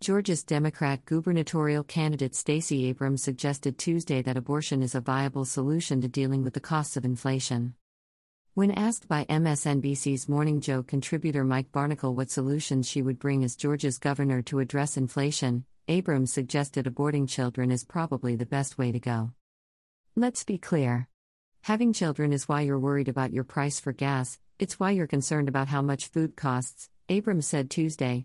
Georgia's Democrat gubernatorial candidate Stacey Abrams suggested Tuesday that abortion is a viable solution to dealing with the costs of inflation. When asked by MSNBC's Morning Joe contributor Mike Barnicle what solutions she would bring as Georgia's governor to address inflation, Abrams suggested aborting children is probably the best way to go. Let's be clear. Having children is why you're worried about your price for gas, it's why you're concerned about how much food costs, Abrams said Tuesday,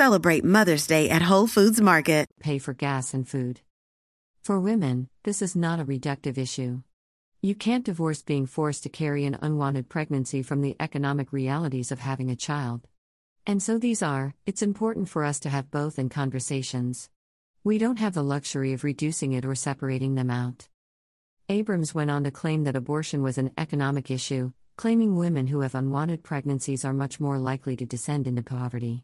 Mother's Day at Whole Foods Market. Pay for gas and food. For women, this is not a reductive issue. You can't divorce being forced to carry an unwanted pregnancy from the economic realities of having a child. And so these are, it's important for us to have both in conversations. We don't have the luxury of reducing it or separating them out. Abrams went on to claim that abortion was an economic issue, claiming women who have unwanted pregnancies are much more likely to descend into poverty.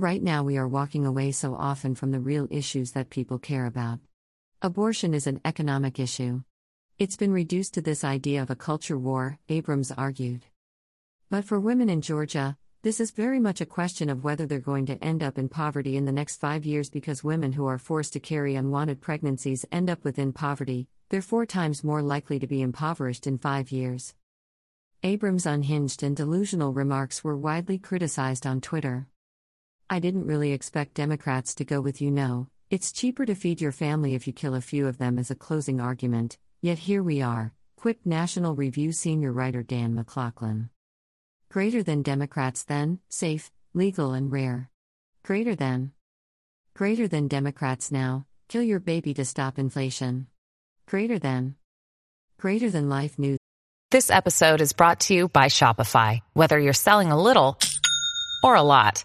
Right now, we are walking away so often from the real issues that people care about. Abortion is an economic issue. It's been reduced to this idea of a culture war, Abrams argued. But for women in Georgia, this is very much a question of whether they're going to end up in poverty in the next five years because women who are forced to carry unwanted pregnancies end up within poverty, they're four times more likely to be impoverished in five years. Abrams' unhinged and delusional remarks were widely criticized on Twitter. I didn't really expect Democrats to go with you know, it's cheaper to feed your family if you kill a few of them as a closing argument, yet here we are, quipped National Review senior writer Dan McLaughlin. Greater than Democrats then, safe, legal, and rare. Greater than. Greater than Democrats now, kill your baby to stop inflation. Greater than. Greater than life news. This episode is brought to you by Shopify. Whether you're selling a little or a lot.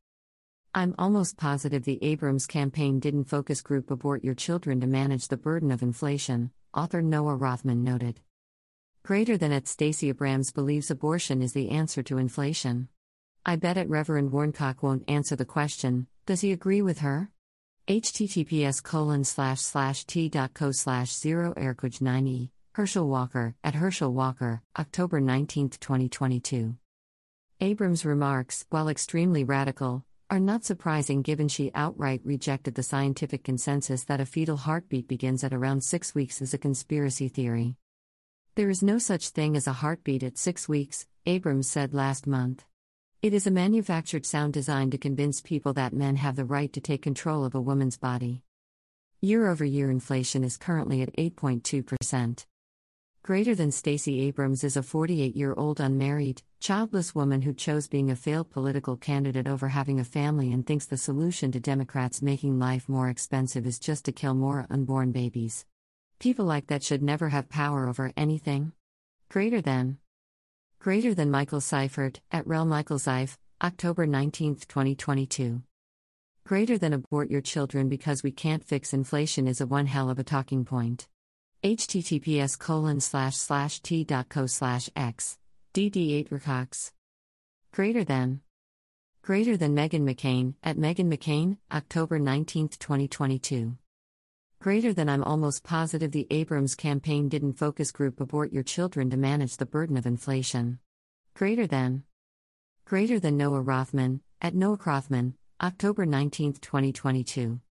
I'm almost positive the Abrams campaign didn't focus group abort your children to manage the burden of inflation, author Noah Rothman noted. Greater than at Stacey Abrams believes abortion is the answer to inflation. I bet at Reverend Warnock won't answer the question, does he agree with her? https colon slash slash t.co slash zero airquage 9e, Herschel Walker, at Herschel Walker, October 19, 2022. Abrams' remarks, while extremely radical, are not surprising given she outright rejected the scientific consensus that a fetal heartbeat begins at around six weeks as a conspiracy theory. There is no such thing as a heartbeat at six weeks, Abrams said last month. It is a manufactured sound designed to convince people that men have the right to take control of a woman's body. Year over year inflation is currently at 8.2%. Greater than Stacey Abrams is a 48 year old unmarried, childless woman who chose being a failed political candidate over having a family and thinks the solution to Democrats making life more expensive is just to kill more unborn babies. People like that should never have power over anything. Greater than. Greater than Michael Seifert, at Rel Michael Zeif, October 19, 2022. Greater than abort your children because we can't fix inflation is a one hell of a talking point https colon slash slash t.co slash x dd8 recox greater than greater than Meghan McCain at Meghan McCain October 19, 2022 Greater than I'm almost positive the Abrams campaign didn't focus group abort your children to manage the burden of inflation. Greater than. Greater than Noah Rothman, at Noah Rothman, October 19, 2022.